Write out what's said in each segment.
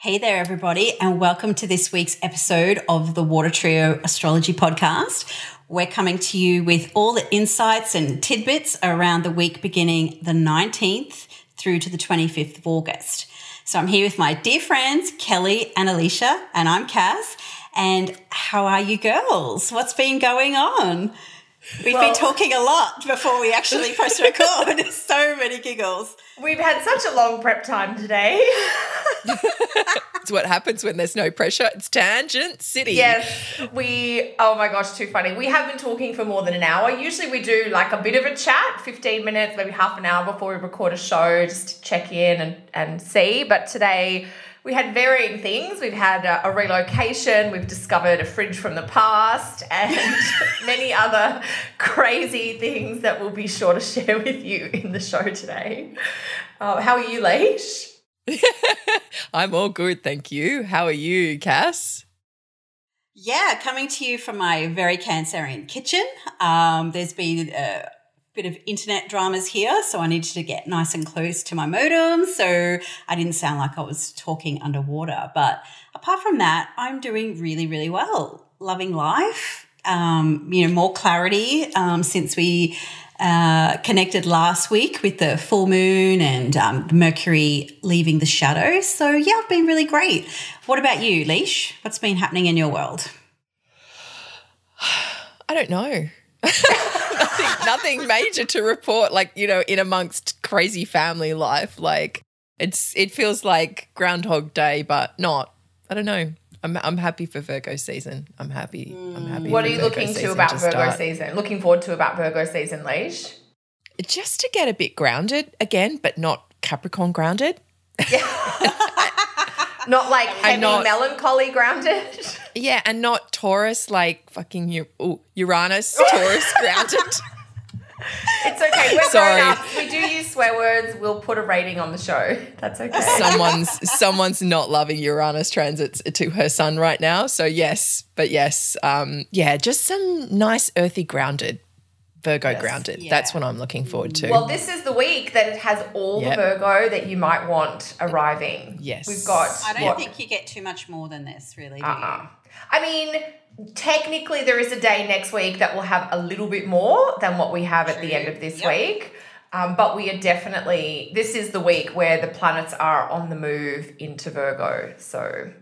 Hey there, everybody, and welcome to this week's episode of the Water Trio Astrology Podcast. We're coming to you with all the insights and tidbits around the week beginning the 19th through to the 25th of August. So I'm here with my dear friends, Kelly and Alicia, and I'm Kaz. And how are you girls? What's been going on? We've well, been talking a lot before we actually press record. so many giggles. We've had such a long prep time today. it's what happens when there's no pressure. It's tangent city. Yes, we. Oh my gosh, too funny. We have been talking for more than an hour. Usually we do like a bit of a chat, fifteen minutes, maybe half an hour before we record a show, just to check in and and see. But today we had varying things. We've had a, a, relocation, we've discovered a fridge from the past, and many other crazy things that we'll be sure to share with you in the show today. Uh, how are you, Leash? I'm all good, thank you. How are you, Cass? Yeah, coming to you from my very Cancerian kitchen. Um, there's been a bit of internet dramas here, so I needed to get nice and close to my modem so I didn't sound like I was talking underwater. But apart from that, I'm doing really, really well. Loving life. Um, you know, more clarity um, since we uh, connected last week with the full moon and um, Mercury leaving the shadow. So, yeah, I've been really great. What about you, Leash? What's been happening in your world? I don't know. Nothing, nothing major to report. Like you know, in amongst crazy family life, like it's it feels like Groundhog Day, but not. I don't know. I'm I'm happy for Virgo season. I'm happy. I'm mm. happy. What are you looking to about to Virgo start. season? Looking forward to about Virgo season, Leash? Just to get a bit grounded again, but not Capricorn grounded. Yeah. not like heavy not, melancholy grounded. Yeah, and not Taurus like fucking U- ooh, Uranus, Taurus grounded. It's okay. We're Sorry. grown ups. We do use swear words. We'll put a rating on the show. That's okay. Someone's someone's not loving Uranus transits to her sun right now. So yes, but yes, um, yeah, just some nice earthy grounded Virgo yes, grounded. Yeah. That's what I'm looking forward to. Well, this is the week that it has all yep. the Virgo that you might want arriving. Yes. We've got. I don't what? think you get too much more than this, really. uh-uh. I mean, technically, there is a day next week that will have a little bit more than what we have True. at the end of this yep. week. Um, but we are definitely, this is the week where the planets are on the move into Virgo. So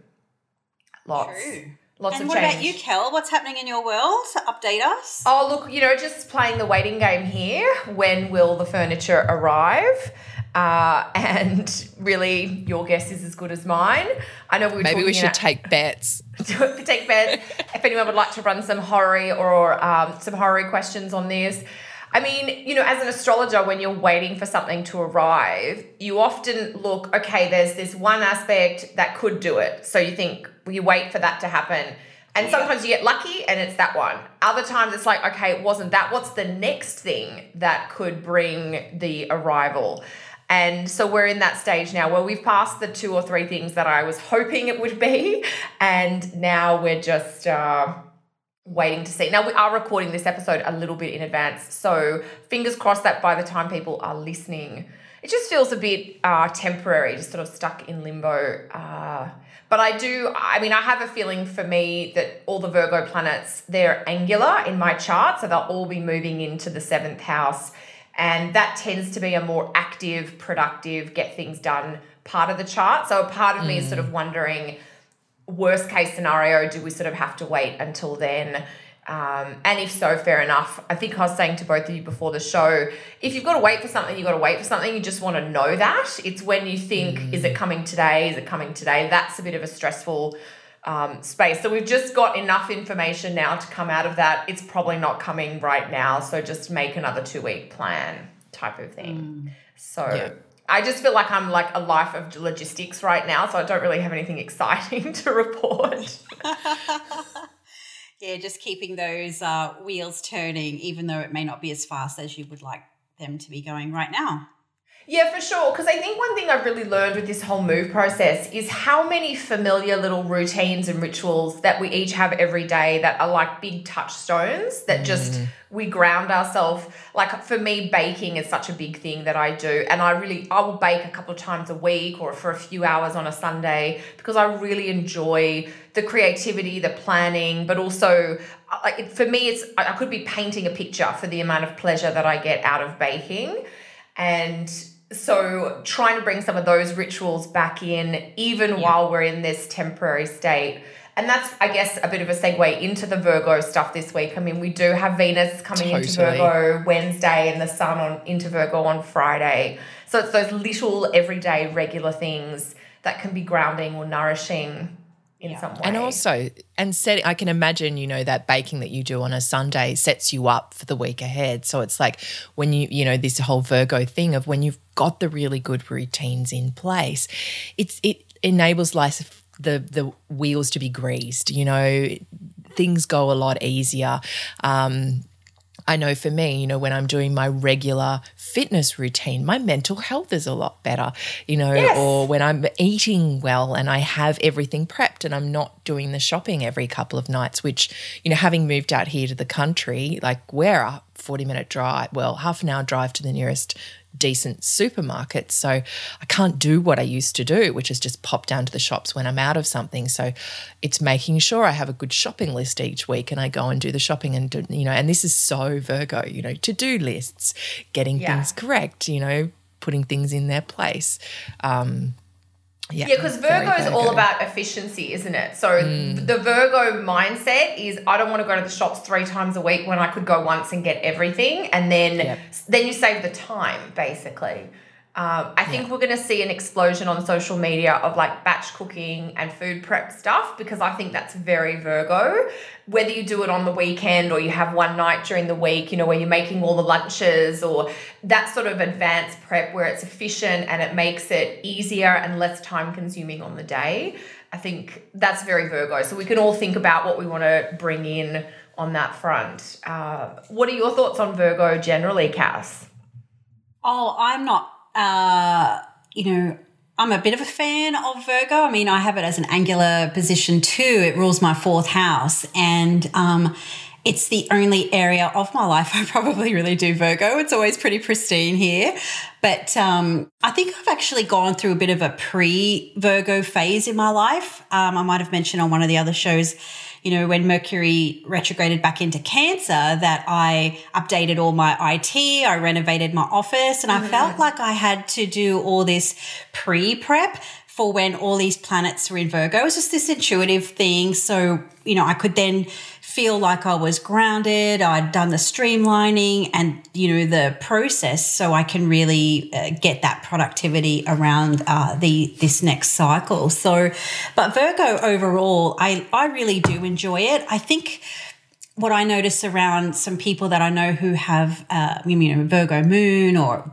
lots. True. Lots and of what change. about you, Kel? What's happening in your world? Update us. Oh, look, you know, just playing the waiting game here. When will the furniture arrive? Uh, and really, your guess is as good as mine. I know we were maybe we should take bets. take bets. if anyone would like to run some horary or um, some horary questions on this. I mean, you know, as an astrologer, when you're waiting for something to arrive, you often look, okay, there's this one aspect that could do it. So you think, you wait for that to happen. And sometimes you get lucky and it's that one. Other times it's like, okay, it wasn't that. What's the next thing that could bring the arrival? And so we're in that stage now where we've passed the two or three things that I was hoping it would be. And now we're just uh, waiting to see. Now, we are recording this episode a little bit in advance. So fingers crossed that by the time people are listening, it just feels a bit uh, temporary, just sort of stuck in limbo. Uh, but I do, I mean, I have a feeling for me that all the Virgo planets, they're angular in my chart. So they'll all be moving into the seventh house. And that tends to be a more active, productive, get things done part of the chart. So a part of mm. me is sort of mm. wondering, worst case scenario, do we sort of have to wait until then? Um, and if so, fair enough. I think I was saying to both of you before the show, if you've got to wait for something, you've got to wait for something. You just want to know that. It's when you think, mm. is it coming today? Is it coming today? That's a bit of a stressful um, space. So we've just got enough information now to come out of that. It's probably not coming right now. So just make another two week plan type of thing. Mm. So. Yeah. I just feel like I'm like a life of logistics right now, so I don't really have anything exciting to report. yeah, just keeping those uh, wheels turning, even though it may not be as fast as you would like them to be going right now. Yeah, for sure. Because I think one thing I've really learned with this whole move process is how many familiar little routines and rituals that we each have every day that are like big touchstones that just mm. we ground ourselves. Like for me, baking is such a big thing that I do. And I really, I will bake a couple of times a week or for a few hours on a Sunday because I really enjoy the creativity, the planning, but also like for me, it's I could be painting a picture for the amount of pleasure that I get out of baking. And so trying to bring some of those rituals back in even yeah. while we're in this temporary state and that's i guess a bit of a segue into the virgo stuff this week i mean we do have venus coming totally. into virgo wednesday and the sun on into virgo on friday so it's those little everyday regular things that can be grounding or nourishing in yeah. some way. And also, and setting, I can imagine, you know, that baking that you do on a Sunday sets you up for the week ahead. So it's like when you, you know, this whole Virgo thing of when you've got the really good routines in place, it's it enables life the the wheels to be greased. You know, things go a lot easier. Um, I know for me, you know, when I'm doing my regular fitness routine, my mental health is a lot better, you know, yes. or when I'm eating well and I have everything prepped and I'm not doing the shopping every couple of nights, which, you know, having moved out here to the country, like we're a 40 minute drive, well, half an hour drive to the nearest decent supermarket. So I can't do what I used to do, which is just pop down to the shops when I'm out of something. So it's making sure I have a good shopping list each week and I go and do the shopping and do, you know, and this is so Virgo, you know, to do lists, getting yeah. things correct, you know, putting things in their place. Um, yeah, because Virgo is all about efficiency, isn't it? So mm. the Virgo mindset is I don't want to go to the shops three times a week when I could go once and get everything, and then yep. then you save the time basically. Um, I think yeah. we're going to see an explosion on social media of like batch cooking and food prep stuff because I think that's very Virgo. Whether you do it on the weekend or you have one night during the week, you know, where you're making all the lunches or that sort of advanced prep where it's efficient and it makes it easier and less time consuming on the day. I think that's very Virgo. So we can all think about what we want to bring in on that front. Uh, what are your thoughts on Virgo generally, Cass? Oh, I'm not uh, you know, I'm a bit of a fan of Virgo. I mean, I have it as an angular position too. It rules my fourth house. And um, it's the only area of my life I probably really do Virgo. It's always pretty pristine here. But um, I think I've actually gone through a bit of a pre Virgo phase in my life. Um, I might have mentioned on one of the other shows you know, when Mercury retrograded back into Cancer, that I updated all my IT, I renovated my office, and mm-hmm. I felt like I had to do all this pre prep for when all these planets were in Virgo. It was just this intuitive thing. So, you know, I could then feel like I was grounded. I'd done the streamlining and, you know, the process so I can really uh, get that productivity around uh, the this next cycle. So, but Virgo overall, I, I really do enjoy it. I think what I notice around some people that I know who have, uh, you know, Virgo moon or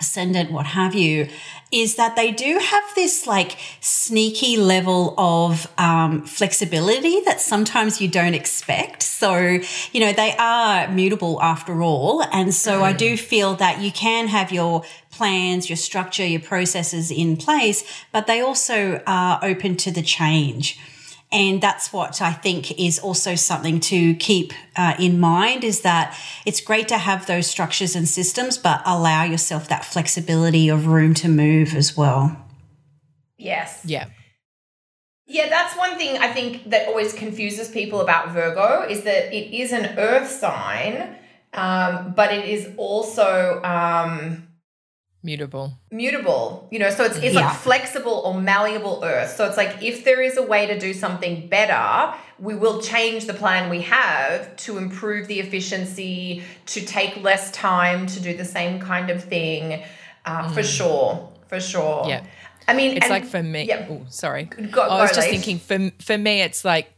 ascendant, what have you, is that they do have this like sneaky level of um, flexibility that sometimes you don't expect. So, you know, they are mutable after all. And so mm. I do feel that you can have your plans, your structure, your processes in place, but they also are open to the change. And that's what I think is also something to keep uh, in mind is that it's great to have those structures and systems, but allow yourself that flexibility of room to move as well. Yes. Yeah. Yeah, that's one thing I think that always confuses people about Virgo is that it is an earth sign, um, but it is also. Um, mutable. Mutable. You know so it's, it's yeah. like flexible or malleable earth. So it's like if there is a way to do something better we will change the plan we have to improve the efficiency to take less time to do the same kind of thing uh, mm. for sure for sure. Yeah. I mean it's and, like for me yeah. oh sorry. Go, i was just thinking for for me it's like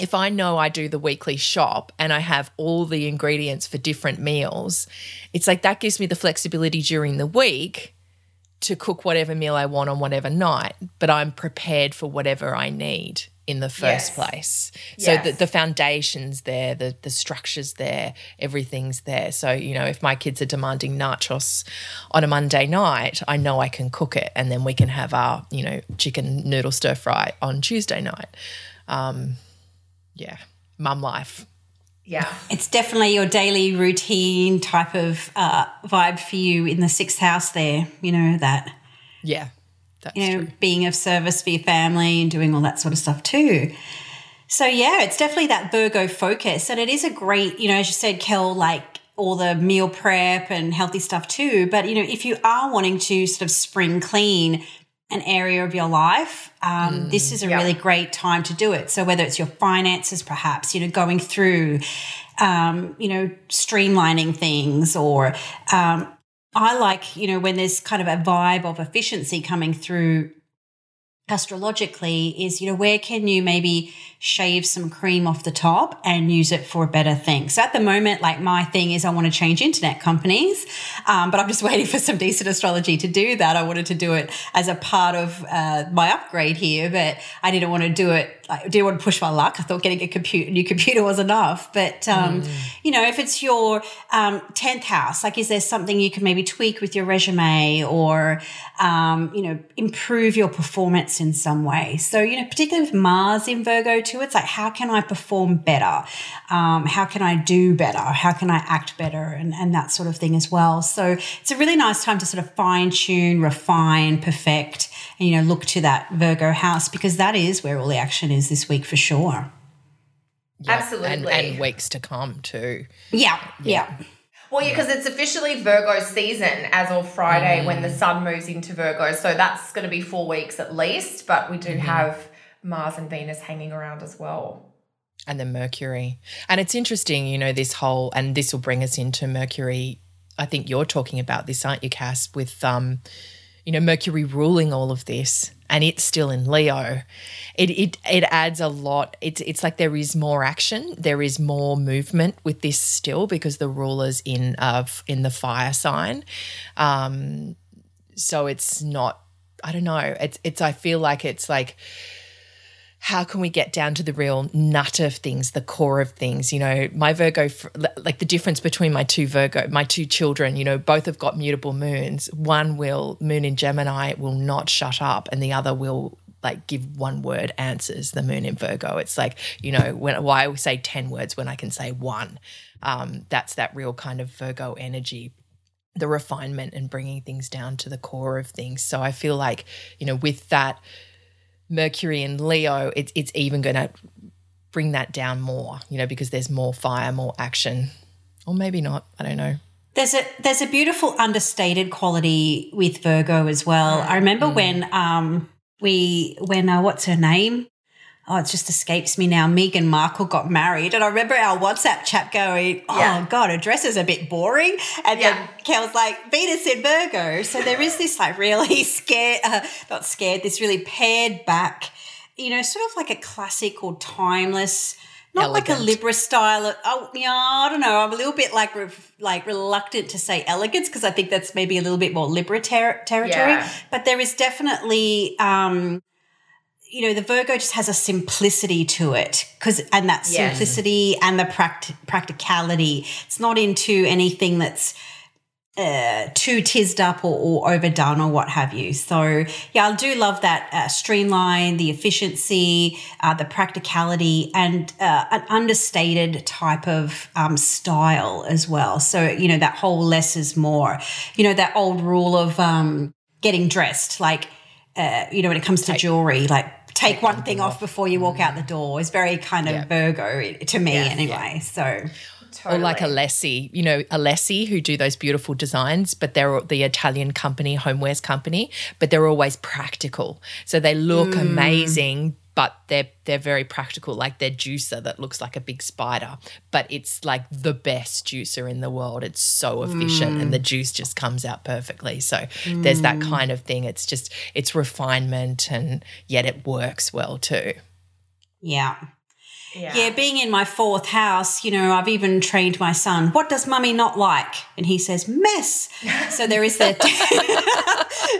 if I know I do the weekly shop and I have all the ingredients for different meals, it's like that gives me the flexibility during the week to cook whatever meal I want on whatever night, but I'm prepared for whatever I need in the first Yes. place. So the, the foundation's there, the the structure's there, everything's there. So, you know, if my kids are demanding nachos on a Monday night, I know I can cook it and then we can have our, you know, chicken noodle stir fry on Tuesday night. Um, yeah, mum life. Yeah. It's definitely your daily routine type of uh, vibe for you in the sixth house there, you know, that, Yeah, that's you know, true. being of service for your family and doing all that sort of stuff too. So, yeah, it's definitely that Virgo focus. And it is a great, you know, as you said, Kel, like all the meal prep and healthy stuff too. But, you know, if you are wanting to sort of spring clean an area of your life, um, this is a Yeah. really great time to do it. So whether it's your finances, perhaps, you know, going through, um, you know, streamlining things or, um, I like, you know, when there's kind of a vibe of efficiency coming through astrologically is, you know, where can you maybe shave some cream off the top and use it for a better thing? So at the moment, like my thing is I want to change internet companies, um, but I'm just waiting for some decent astrology to do that. I wanted to do it as a part of uh, my upgrade here, but I didn't want to do it. I didn't want to push my luck. I thought getting a computer, new computer was enough. But, um, you know, if it's your um, 10th house, like is there something you can maybe tweak with your resume or, um, you know, improve your performance in some way? So, you know, particularly with Mars in Virgo too, it's like, how can I perform better? Um, how can I do better? How can I act better? And, and that sort of thing as well. So it's a really nice time to sort of fine tune, refine, perfect, and, you know, look to that Virgo house because that is where all the action is this week for sure. Yeah, Absolutely. and weeks to come too. Yeah, yeah. Well, yeah, because it's officially Virgo season as of Friday when the sun moves into Virgo. So that's going to be four weeks at least. But we do have Mars and Venus hanging around as well. and then Mercury. And it's interesting, you know, this whole and this will bring us into Mercury. I think you're talking about this, aren't you, Cass? With um, you know, Mercury ruling all of this, and it's still in Leo. It it it adds a lot. It's it's like there is more action, there is more movement with this still because the ruler's in of in the fire sign. Um, so it's not. I don't know. It's it's. I feel like it's like how can we get down to the real nut of things, the core of things? You know, my Virgo, like the difference between my two Virgo, my two children, you know, both have got mutable moons. One will, moon in Gemini, will not shut up, and the other will like give one word answers the moon in virgo it's like you know when why we say 10 words when i can say one um, that's that real kind of virgo energy the refinement and bringing things down to the core of things so i feel like you know with that Mercury and Leo, it's it's even going to bring that down more, you know, because there's more fire, more action, or maybe not. I don't know. There's a there's a beautiful understated quality with Virgo as well. I remember when um we when uh, what's her name? Oh, it just escapes me now. Meghan Markle got married, and I remember our WhatsApp chat going, "Oh Yeah. God, her dress is a bit boring." And Yeah. then Kel's like, "Venus in Virgo." So there is this like really scared, uh, not scared, this really pared back, you know, sort of like a classic or timeless. Not like a Libra style. Of, oh, yeah, I don't know. I'm a little bit like re- like reluctant to say elegance because I think that's maybe a little bit more Libra ter- territory. Yeah. But there is definitely, um, you know, the Virgo just has a simplicity to it because, and that Yes. simplicity and the pract- practicality. It's not into anything that's uh, too tizzed up or, or overdone or what have you. So yeah, I do love that uh, streamline, the efficiency, uh, the practicality, and uh, an understated type of um, style as well. So you know that whole less is more. You know that old rule of um, getting dressed, like uh, you know when it comes to jewelry, like. Take one thing off before you walk out the door is very kind of Yeah. Virgo to me, anyway. So, Totally. Or like Alessi, you know, Alessi who do those beautiful designs, but they're the Italian company, homewares company, but they're always practical. So they look mm. amazing, but they're they're very practical, like their juicer that looks like a big spider, but it's like the best juicer in the world. It's so efficient and the mm. juice just comes out perfectly. So there's that mm. kind of thing. It's just it's refinement and yet it works well too. yeah. Yeah. Yeah, being in my fourth house, you know, I've even trained my son, what does mummy not like? And he says, mess. So there is that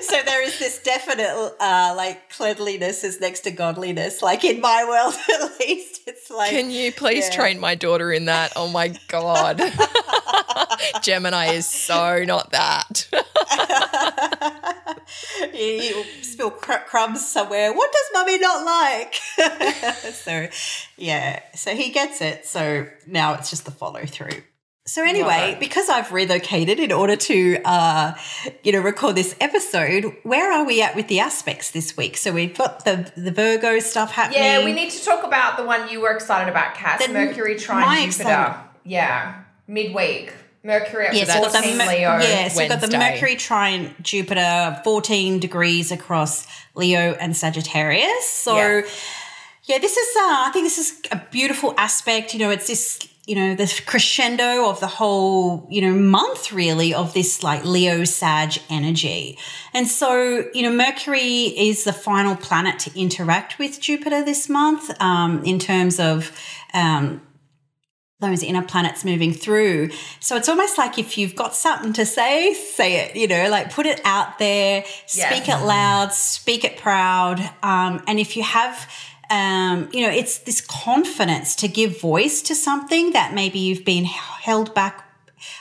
so there is this definite uh, like cleanliness is next to godliness. Like in my world, at least, it's like. Can you please yeah. train my daughter in that? Oh my god, Gemini is so not that. you, you spill cr- crumbs somewhere. What does mummy not like? so, yeah. So he gets it. So now it's just the follow through. So anyway, because I've relocated in order to, uh, you know, record this episode, where are we at with the aspects this week? So we've got the the Virgo stuff happening. Yeah, we need to talk about the one you were excited about, Cass. The- Mercury trine Jupiter. excitement- Yeah, midweek. Mercury at Yes, we've got the 14 Mer- Leo. yes, we've got the Mercury trine Jupiter, fourteen degrees across Leo and Sagittarius. So, Yeah. yeah, this is uh, I think this is a beautiful aspect. You know, it's this you know the crescendo of the whole you know month really of this like Leo Sag energy, and so you know Mercury is the final planet to interact with Jupiter this month um, in terms of. Um, those inner planets moving through. So it's almost like if you've got something to say, say it, you know, like put it out there, speak it loud, speak it proud. Um, and if you have, um, you know, it's this confidence to give voice to something that maybe you've been held back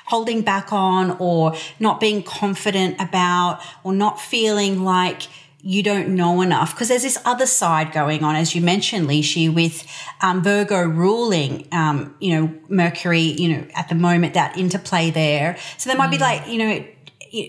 holding back on or not being confident about or not feeling like you don't know enough. Because there's this other side going on as you mentioned Lishi with um, Virgo ruling um, you know Mercury you know at the moment that interplay there. So there might be like you know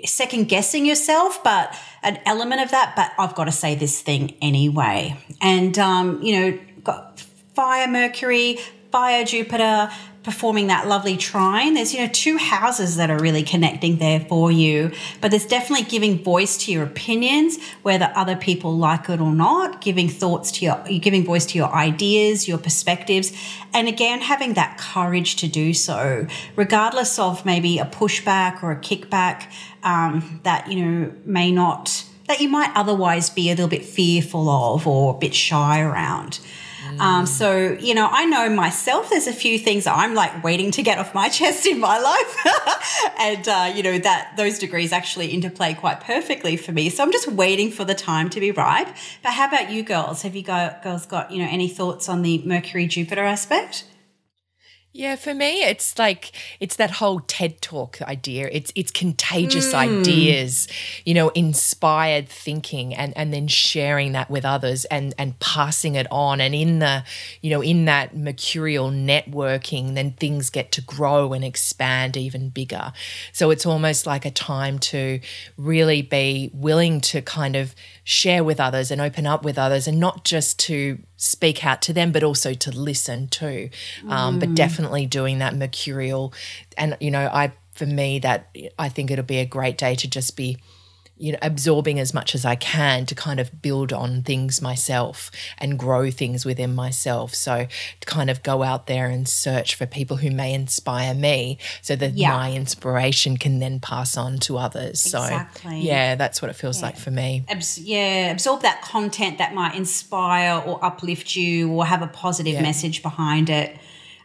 second guessing yourself but an element of that but I've got to say this thing anyway. And um, you know got fire Mercury fire Jupiter performing that lovely trine. There's, you know, two houses that are really connecting there for you, but there's definitely giving voice to your opinions, whether other people like it or not, giving thoughts to your, giving voice to your ideas, your perspectives, and again, having that courage to do so, regardless of maybe a pushback or a kickback um, that, you know, may not, that you might otherwise be a little bit fearful of or a bit shy around. Um, so, you know, I know myself, there's a few things I'm like waiting to get off my chest in my life. and, uh, you know, that those degrees actually interplay quite perfectly for me. So I'm just waiting for the time to be ripe. But how about you girls? Have you got, girls got, you know, any thoughts on the Mercury Jupiter aspect? Yeah, for me, it's like it's that whole TED Talk idea. It's it's contagious hmm. ideas, you know, inspired thinking, and and then sharing that with others, and and passing it on. And in the, you know, in that mercurial networking, then things get to grow and expand even bigger. So it's almost like a time to really be willing to kind of share with others and open up with others, and not just to speak out to them, but also to listen too. Um, But definitely doing that mercurial, and you know, I for me that I think it'll be a great day to just be you know absorbing as much as I can to kind of build on things myself and grow things within myself so to kind of go out there and search for people who may inspire me so that Yeah. my inspiration can then pass on to others Exactly. so yeah that's what it feels like for me Abs- yeah, absorb that content that might inspire or uplift you or have a positive Yeah. message behind it.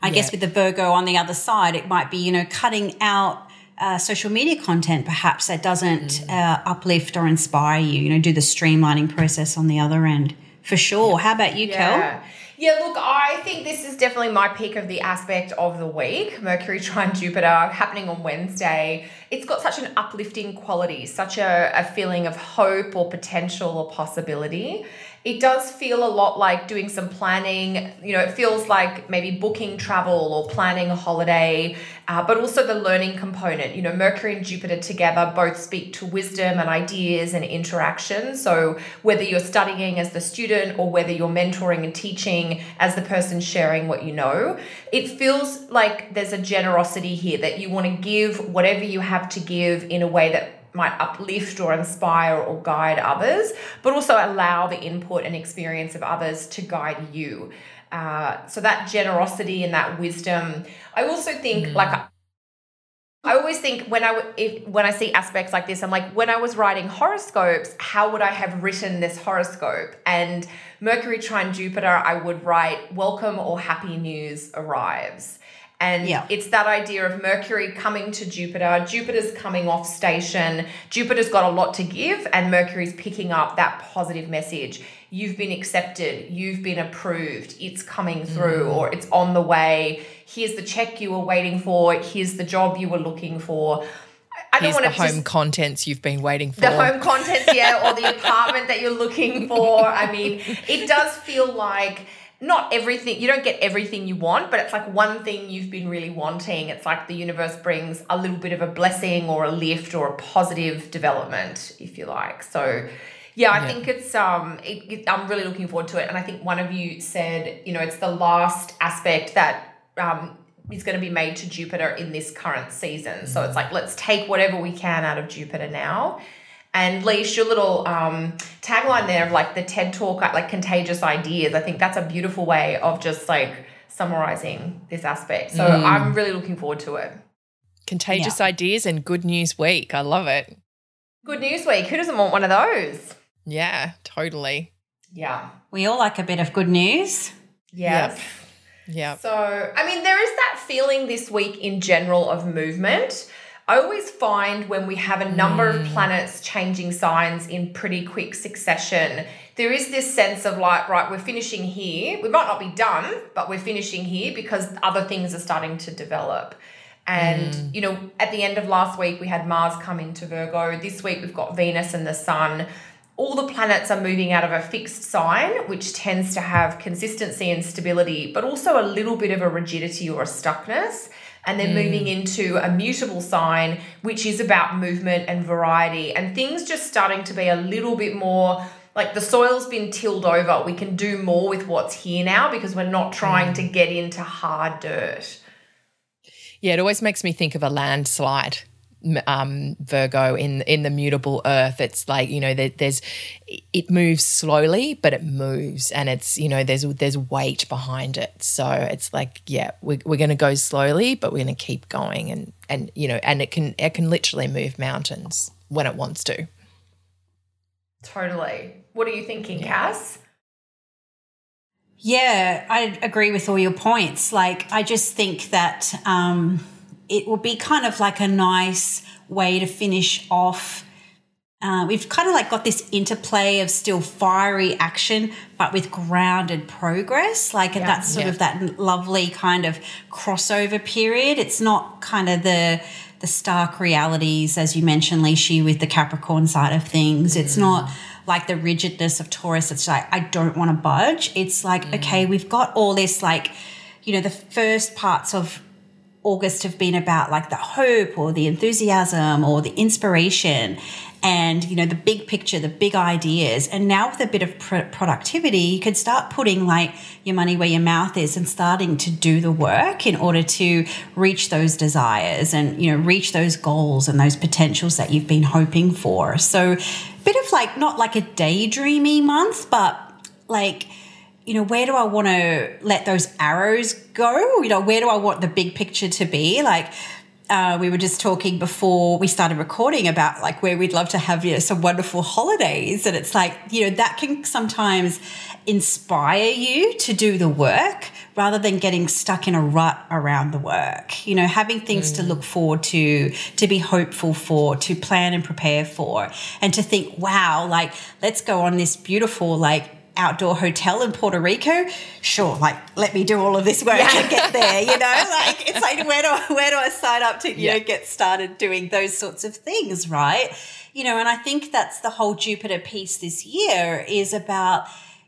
I guess with the Virgo on the other side, it might be, you know, cutting out uh, social media content perhaps that doesn't uh, uplift or inspire you, you know, do the streamlining process on the other end. For sure. How about you, Kel? Yeah. Yeah, look, I think this is definitely my pick of the aspect of the week. Mercury trine Jupiter happening on Wednesday. It's got such an uplifting quality, such a, a feeling of hope or potential or possibility. It does feel a lot like doing some planning. You know, it feels like maybe booking travel or planning a holiday, uh, but also the learning component. You know, Mercury and Jupiter together both speak to wisdom and ideas and interaction. So, whether you're studying as the student or whether you're mentoring and teaching as the person sharing what you know, it feels like there's a generosity here that you want to give whatever you have to give in a way that might uplift or inspire or guide others, but also allow the input and experience of others to guide you. Uh, so that generosity and that wisdom. I also think like I always think when I if when I see aspects like this, I'm like, when I was writing horoscopes, how would I have written this horoscope? And Mercury trine Jupiter, I would write, "Welcome or happy news arrives." And Yeah. it's that idea of Mercury coming to Jupiter, Jupiter's coming off station, Jupiter's got a lot to give, and Mercury's picking up that positive message. You've been accepted, you've been approved, it's coming through, mm. or it's on the way. Here's the check you were waiting for, here's the job you were looking for. I- I don't Here's want the home just contents you've been waiting for. the home contents, yeah, or the apartment that you're looking for. I mean, it does feel like not everything, you don't get everything you want, but it's like one thing you've been really wanting. It's like the universe brings a little bit of a blessing or a lift or a positive development, if you like. So, yeah, I Yeah. think it's um it, it- I'm really looking forward to it and I think one of you said, you know, it's the last aspect that um is going to be made to Jupiter in this current season. So it's like let's take whatever we can out of Jupiter now. And Leash, your little um, tagline there of like the TED talk, like contagious ideas, I think that's a beautiful way of just like summarizing this aspect. So I'm really looking forward to it. Contagious ideas and good news week. I love it. Good news week. Who doesn't want one of those? Yeah, totally. Yeah. We all like a bit of good news. Yes. Yeah. So, I mean, there is that feeling this week in general of movement. I always find when we have a number of hmm. planets changing signs in pretty quick succession, there is this sense of like, right, we're finishing here. We might not be done, but we're finishing here because other things are starting to develop. And, hmm. you know, at the end of last week, we had Mars come into Virgo. This week, we've got Venus and the Sun all the planets are moving out of a fixed sign, which tends to have consistency and stability, but also a little bit of a rigidity or a stuckness. And then moving mm. into a mutable sign, which is about movement and variety, and things just starting to be a little bit more like the soil's been tilled over. We can do more with what's here now because we're not trying to mm. get into hard dirt. Yeah, it always makes me think of a landslide. M- Um, Virgo in in the mutable Earth, it's like you know there, there's it moves slowly, but it moves, and it's you know there's there's weight behind it. So it's like yeah, we're, we're going to go slowly, but we're going to keep going, and and you know, and it can it can literally move mountains when it wants to. Totally. What are you thinking, Cass? Yeah, I agree with all your points. Like, I just think that um, it will be kind of like a nice way to finish off. Uh, we've kind of like got this interplay of still fiery action, but with grounded progress. Like, and Yeah. that's sort Yeah. of that lovely kind of crossover period. It's not kind of the the stark realities, as you mentioned, Lishi, with the Capricorn side of things. It's not like the rigidness of Taurus. It's like, I don't want to budge. It's like, okay, we've got all this, like, you know, the first parts of August have been about like the hope or the enthusiasm or the inspiration and you know the big picture the big ideas. And now with a bit of pr- productivity you can start putting like your money where your mouth is and starting to do the work in order to reach those desires and you know reach those goals and those potentials that you've been hoping for. So a bit of like not like a daydreamy month but like you know, where do I want to let those arrows go? You know, where do I want the big picture to be? Like, uh, we were just talking before we started recording about like where we'd love to have you know some wonderful holidays, and it's like you know that can sometimes inspire you to do the work rather than getting stuck in a rut around the work. You know, having things to look forward to, to be hopeful for, to plan and prepare for, and to think, wow, like let's go on this beautiful like outdoor hotel in Puerto Rico, sure, like let me do all of this work and get there, you know? Like it's like where do I where do I sign up to, you Yeah. know, get started doing those sorts of things, right? You know, and I think that's the whole Jupiter piece this year is about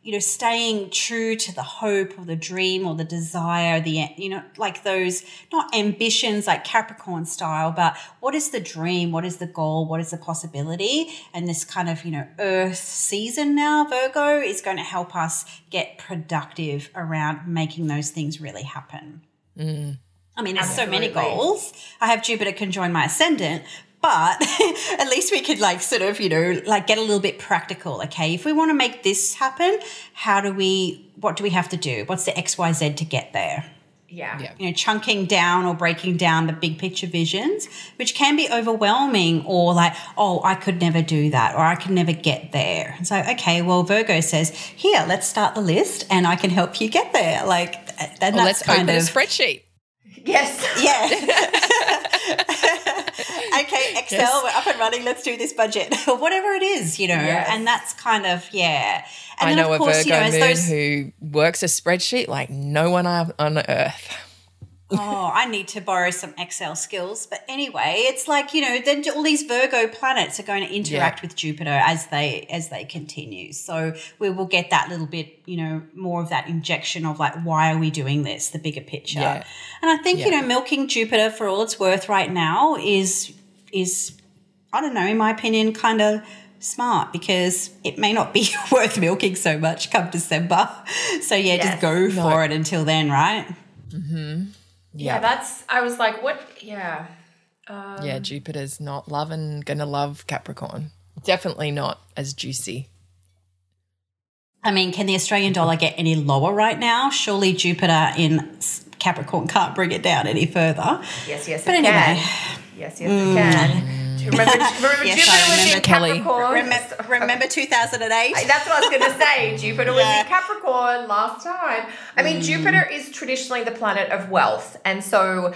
you know, staying true to the hope or the dream or the desire, the, you know, like those, not ambitions like Capricorn style, but what is the dream? What is the goal? What is the possibility? And this kind of, you know, earth season now, Virgo, is going to help us get productive around making those things really happen. Mm. I mean, there's so many goals. I have Jupiter conjoin my ascendant, but at least we could like sort of, you know, like get a little bit practical. Okay, if we want to make this happen, how do we? What do we have to do? What's the X Y Z to get there? Yeah. Yeah. You know, chunking down or breaking down the big picture visions, which can be overwhelming, or like, oh, I could never do that, or I could never get there. And so, okay, well, Virgo says, here, let's start the list, and I can help you get there. Like, and Well, that's let's kind open of a spreadsheet. Yes. Yeah. okay, Excel, Yes. we're up and running. Let's do this budget, or whatever it is, you know. Yes. And that's kind of yeah. And I then know of a course, Virgo you know, as moon those. who works a spreadsheet like no one on on earth. Oh, I need to borrow some Excel skills. But anyway, it's like you know, then all these Virgo planets are going to interact with Jupiter as they as they continue. So we will get that little bit, you know, more of that injection of like, why are we doing this? The bigger picture. Yeah. And I think you know, milking Jupiter for all it's worth right now is is I don't know, in my opinion, kind of smart because it may not be worth milking so much come December. So yeah, Yes. just go for it until then, right? Mm-hmm. Yeah, that's. I was like, what? Yeah. Um, yeah, Jupiter's not loving, gonna love Capricorn. Definitely not as juicy. I mean, can the Australian dollar get any lower right now? Surely Jupiter in Capricorn can't bring it down any further. Yes, yes, But it anyway. can. Yes, yes, it can. Do you remember, remember Yes, Jupiter I was in Kelly. Capricorn? Remember, remember 2008? That's what I was going to say. Jupiter was in Capricorn last time. I mean, mm. Jupiter is traditionally the planet of wealth. And so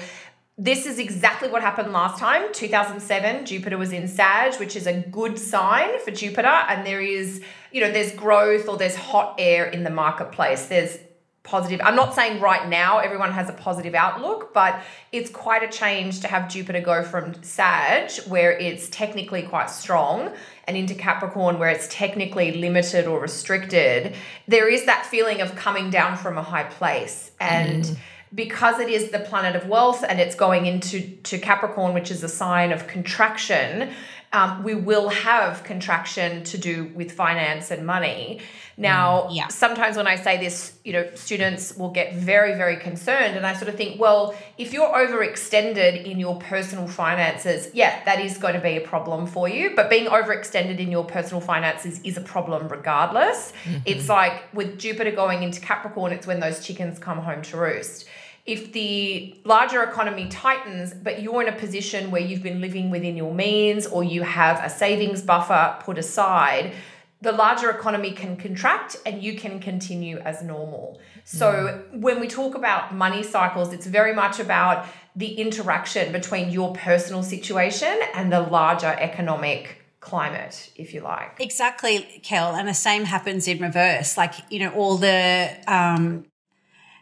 this is exactly what happened last time. 2007, Jupiter was in Sag, which is a good sign for Jupiter. And there is, you know, there's growth or there's hot air in the marketplace. There's positive. I'm not saying right now everyone has a positive outlook, but it's quite a change to have Jupiter go from Sag, where it's technically quite strong, and into Capricorn, where it's technically limited or restricted. There is that feeling of coming down from a high place. And mm. because it is the planet of wealth and it's going into to Capricorn, which is a sign of contraction, um, we will have contraction to do with finance and money. Now, yeah. sometimes when I say this, you know, students will get very, very concerned. And I sort of think, well, if you're overextended in your personal finances, yeah, that is going to be a problem for you. But being overextended in your personal finances is a problem regardless. It's like with Jupiter going into Capricorn, it's when those chickens come home to roost if the larger economy tightens, but you're in a position where you've been living within your means or you have a savings buffer put aside, the larger economy can contract and you can continue as normal. So, when we talk about money cycles, it's very much about the interaction between your personal situation and the larger economic climate, if you like. Exactly, Kel. And the same happens in reverse. Like, you know, all the um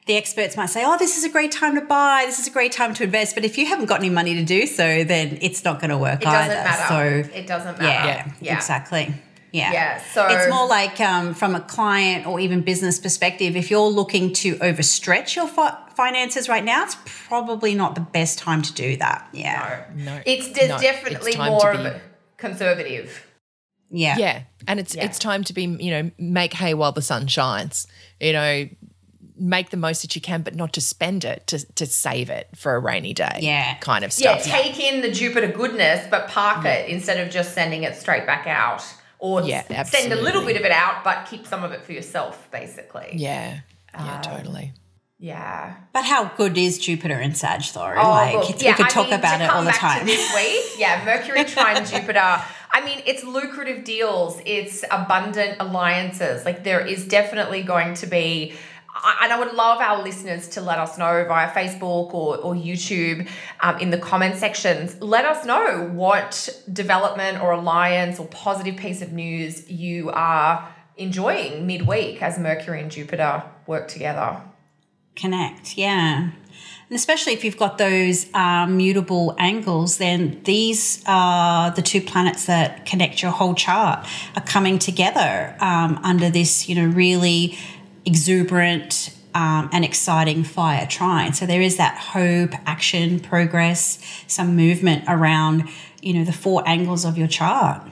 the experts might say, Oh, this is a great time to buy, this is a great time to invest. But if you haven't got any money to do so, then it's not gonna work It doesn't either. matter. So it doesn't matter. yeah, matter. exactly. Yeah. Yeah, so- it's more like um, from a client or even business perspective, if you're looking to overstretch your fi- finances right now, it's probably not the best time to do that. Yeah. No, It's there's no, definitely time more of be- a conservative. Yeah. Yeah, and it's Yeah. it's time to be you know make hay while the sun shines. You know, make the most that you can, but not to spend it to to save it for a rainy day. Yeah. kind of Yeah, take in the Jupiter goodness, but park it instead of just sending it straight back out. Or Yeah, s- send a little bit of it out, but keep some of it for yourself, basically. yeah, Um, yeah, totally. Yeah. But how good is Jupiter in Sag though? Oh, like look, it's- yeah, we could I talk mean, about to it come all the time. To this week, yeah, Mercury trine Jupiter. I mean, it's lucrative deals. It's abundant alliances. Like there is definitely going to be. And I would love our listeners to let us know via Facebook or, or YouTube um, in the comment sections. Let us know what development or alliance or positive piece of news you are enjoying midweek as Mercury and Jupiter work together. Connect, yeah. And especially if you've got those um, mutable angles, then these are the two planets that connect your whole chart are coming together um, under this, you know, really exuberant um, and exciting fire trine. So there is that hope, action, progress, some movement around, you know, the four angles of your chart.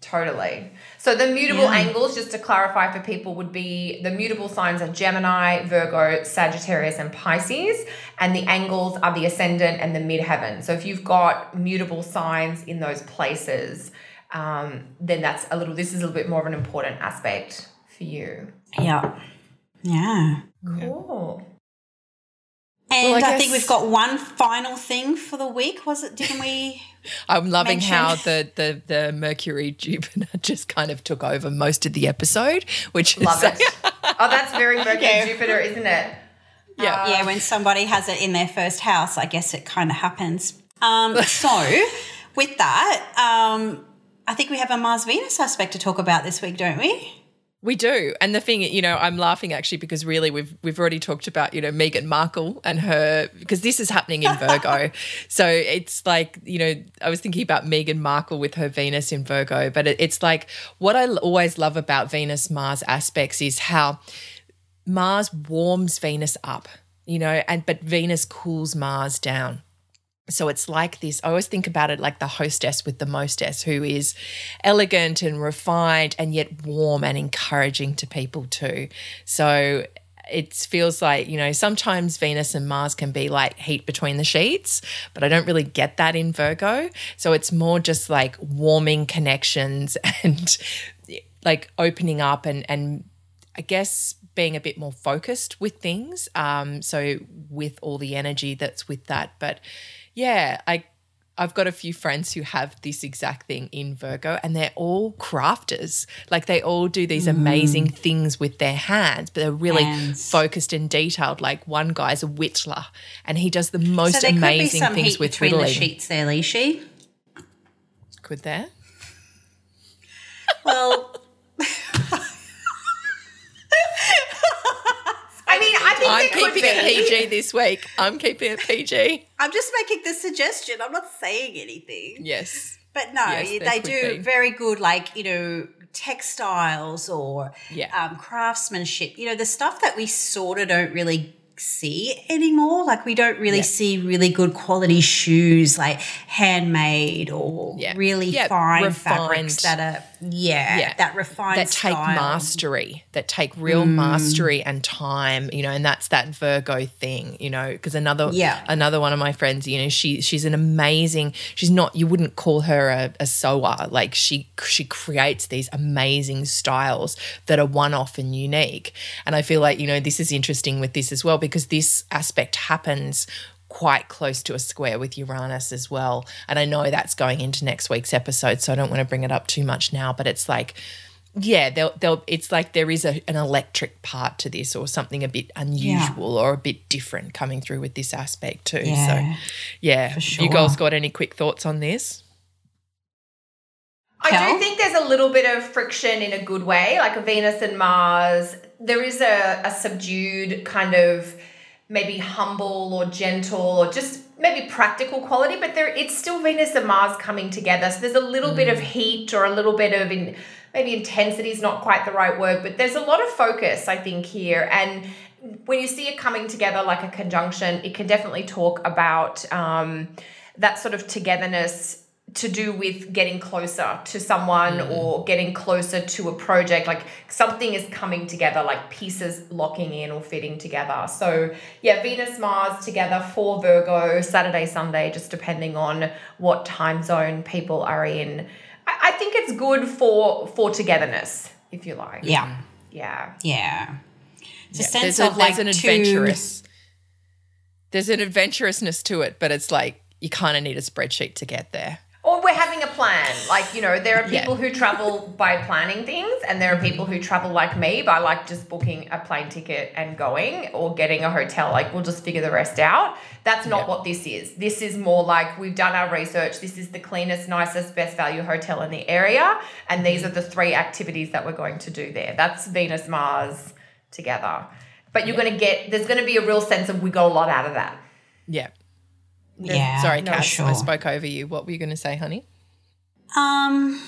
Totally. So the mutable Yeah. angles, just to clarify for people, would be the mutable signs are Gemini, Virgo, Sagittarius, and Pisces, and the angles are the ascendant and the midheaven. So if you've got mutable signs in those places, um, then that's a little. This is a little bit more of an important aspect for you. Yeah. Yeah. Cool. And Well, I I, think we've got one final thing for the week. Was it? Didn't we? I'm loving mention- how the, the the Mercury Jupiter just kind of took over most of the episode, which is Love it. oh, that's very Mercury Yeah. Jupiter, isn't it? Yeah. yeah, when somebody has it in their first house, I guess it kind of happens. Um, so, with that, um, I think we have a Mars Venus aspect to talk about this week, don't we? We do. And the thing, you know, I'm laughing actually because really we've we've already talked about, you know, Meghan Markle and her because this is happening in Virgo. so it's like, you know, I was thinking about Meghan Markle with her Venus in Virgo, but it, it's like what I always love about Venus Mars aspects is how Mars warms Venus up, you know, and but Venus cools Mars down. So it's like this. I always think about it like the hostess with the mostess, who is elegant and refined and yet warm and encouraging to people too. So it feels like, you know, sometimes Venus and Mars can be like heat between the sheets, but I don't really get that in Virgo. So it's more just like warming connections and like opening up and, and I guess being a bit more focused with things. Um, so with all the energy that's with that. But yeah, I I've got a few friends who have this exact thing in Virgo and they're all crafters. Like they all do these mm. amazing things with their hands, but they're really Hands. focused and detailed. Like one guy's a whittler and he does the most so there could be amazing some things heat with between the whittling. sheets there, Lishi. Could there? Well, I mean, I think I'm there could keeping it. PG this week. I'm keeping it PG. I'm just making the suggestion. I'm not saying anything. Yes. But no, Yes, they do be. very good, like, you know, textiles or Yeah. um, craftsmanship. You know, the stuff that we sort of don't really see anymore. Like, we don't really Yeah. see really good quality shoes, like handmade or Yeah. really Yeah, fine fabrics that are, yeah, Yeah. that refined that take style. mastery, that take real Mm. mastery and time, you know, and that's that Virgo thing, you know, because another Yeah. another one of my friends, you know, she she's an amazing. She's not you wouldn't call her a, a sewer, like she she creates these amazing styles that are one off and unique, and I feel like you know this is interesting with this as well because this aspect happens quite close to a square with Uranus as well. And I know that's going into next week's episode, so I don't want to bring it up too much now, but it's like yeah, they'll they'll it's like there is a, an electric part to this or something a bit unusual or a bit different coming through with this aspect too. Yeah, so yeah. sure. You girls got any quick thoughts on this? I Kel? do think there's a little bit of friction in a good way, like a Venus and Mars. There is a, a subdued kind of maybe humble or gentle or just maybe practical quality, but there it's still Venus and Mars coming together. So there's a little bit of heat or a little bit of in maybe intensity is not quite the right word, but there's a lot of focus, I think, here. And when you see it coming together like a conjunction, it can definitely talk about um, that sort of togetherness to do with getting closer to someone mm. or getting closer to a project like something is coming together like pieces locking in or fitting together. So yeah venus mars together for virgo saturday sunday just depending on what time zone people are in. I, I think it's good for for togetherness if you like. Yeah, yeah. Yeah. It's a Yeah, sense there's, a, of like there's an two- adventurous there's an adventurousness to it, but it's like you kind of need a spreadsheet to get there. Or we're having a plan. Like you know there are Yeah. people who travel by planning things and there are people who travel like me by like just booking a plane ticket and going or getting a hotel. Like we'll just figure the rest out. That's not Yeah. what this is. This is more like we've done our research. This is the cleanest nicest best value hotel in the area and these are the three activities that we're going to do there. That's venus mars together. But you're going to get there's going to be a real sense of we got a lot out of that. Yeah. Yeah, Sorry, for Cass, sure. I spoke over you. What were you going to say, honey? Um,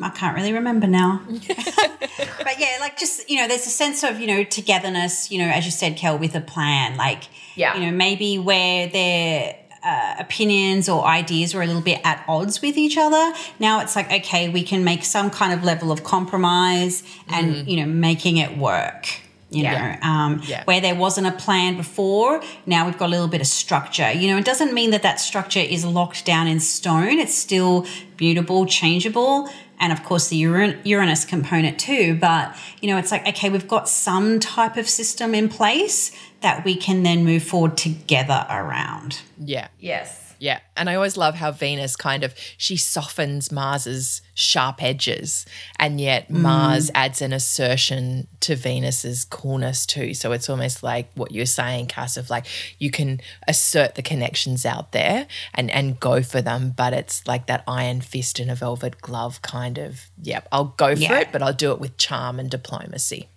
I can't really remember now. but yeah, like just, you know, there's a sense of, you know, togetherness, you know, as you said, Kel, with a plan. Like, Yeah. you know, maybe where their uh, opinions or ideas were a little bit at odds with each other. Now it's like, okay, we can make some kind of level of compromise and, you know, making it work. You Yeah. know, um, Yeah. where there wasn't a plan before, now we've got a little bit of structure. You know, it doesn't mean that that structure is locked down in stone. It's still mutable, changeable, and of course the Uran- Uranus component too. But you know, it's like okay, we've got some type of system in place that we can then move forward together around. Yeah. yes Yeah. And I always love how Venus kind of she softens Mars's sharp edges and yet mm. Mars adds an assertion to Venus's coolness too. So it's almost like what you're saying, Cass, of like you can assert the connections out there and and go for them, but it's like that iron fist in a velvet glove kind of, yep, I'll go for Yeah. it, but I'll do it with charm and diplomacy.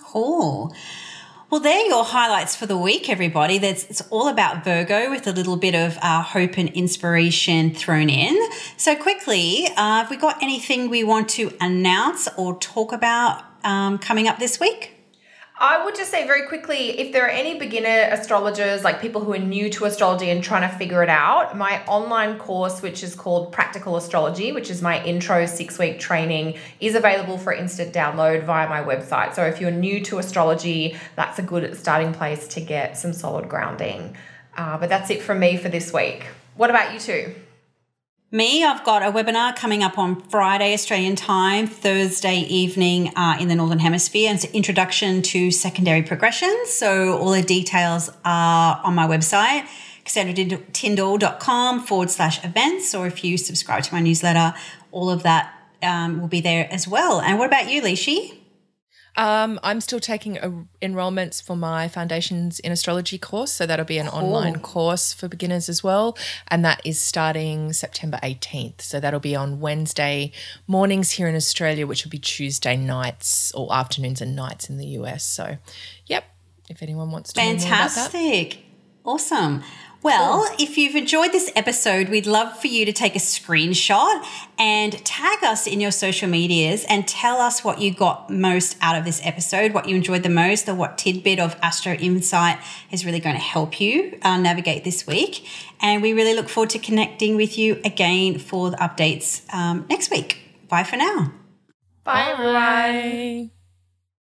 Cool. Well, there are your highlights for the week, everybody. That's it's all about Virgo with a little bit of uh, hope and inspiration thrown in. So, quickly, uh, have we got anything we want to announce or talk about um, coming up this week? I would just say very quickly if there are any beginner astrologers, like people who are new to astrology and trying to figure it out, my online course, which is called Practical Astrology, which is my intro six week training, is available for instant download via my website. So if you're new to astrology, that's a good starting place to get some solid grounding. Uh, but that's it from me for this week. What about you two? Me, I've got a webinar coming up on Friday Australian time, Thursday evening uh, in the Northern Hemisphere. And it's an introduction to secondary progression. So all the details are on my website, cassandratyndall.com forward slash events. Or if you subscribe to my newsletter, all of that um, will be there as well. And what about you, Lishi? Um, I'm still taking uh, enrollments for my Foundations in Astrology course. So that'll be an online course for beginners as well. And that is starting September 18th. So that'll be on Wednesday mornings here in Australia, which will be Tuesday nights or afternoons and nights in the US. So, yep, if anyone wants to know more about that. Fantastic. Awesome. Well, if you've enjoyed this episode, we'd love for you to take a screenshot and tag us in your social medias and tell us what you got most out of this episode, what you enjoyed the most, or what tidbit of Astro Insight is really going to help you uh, navigate this week. And we really look forward to connecting with you again for the updates um, next week. Bye for now. Bye, everyone. Bye.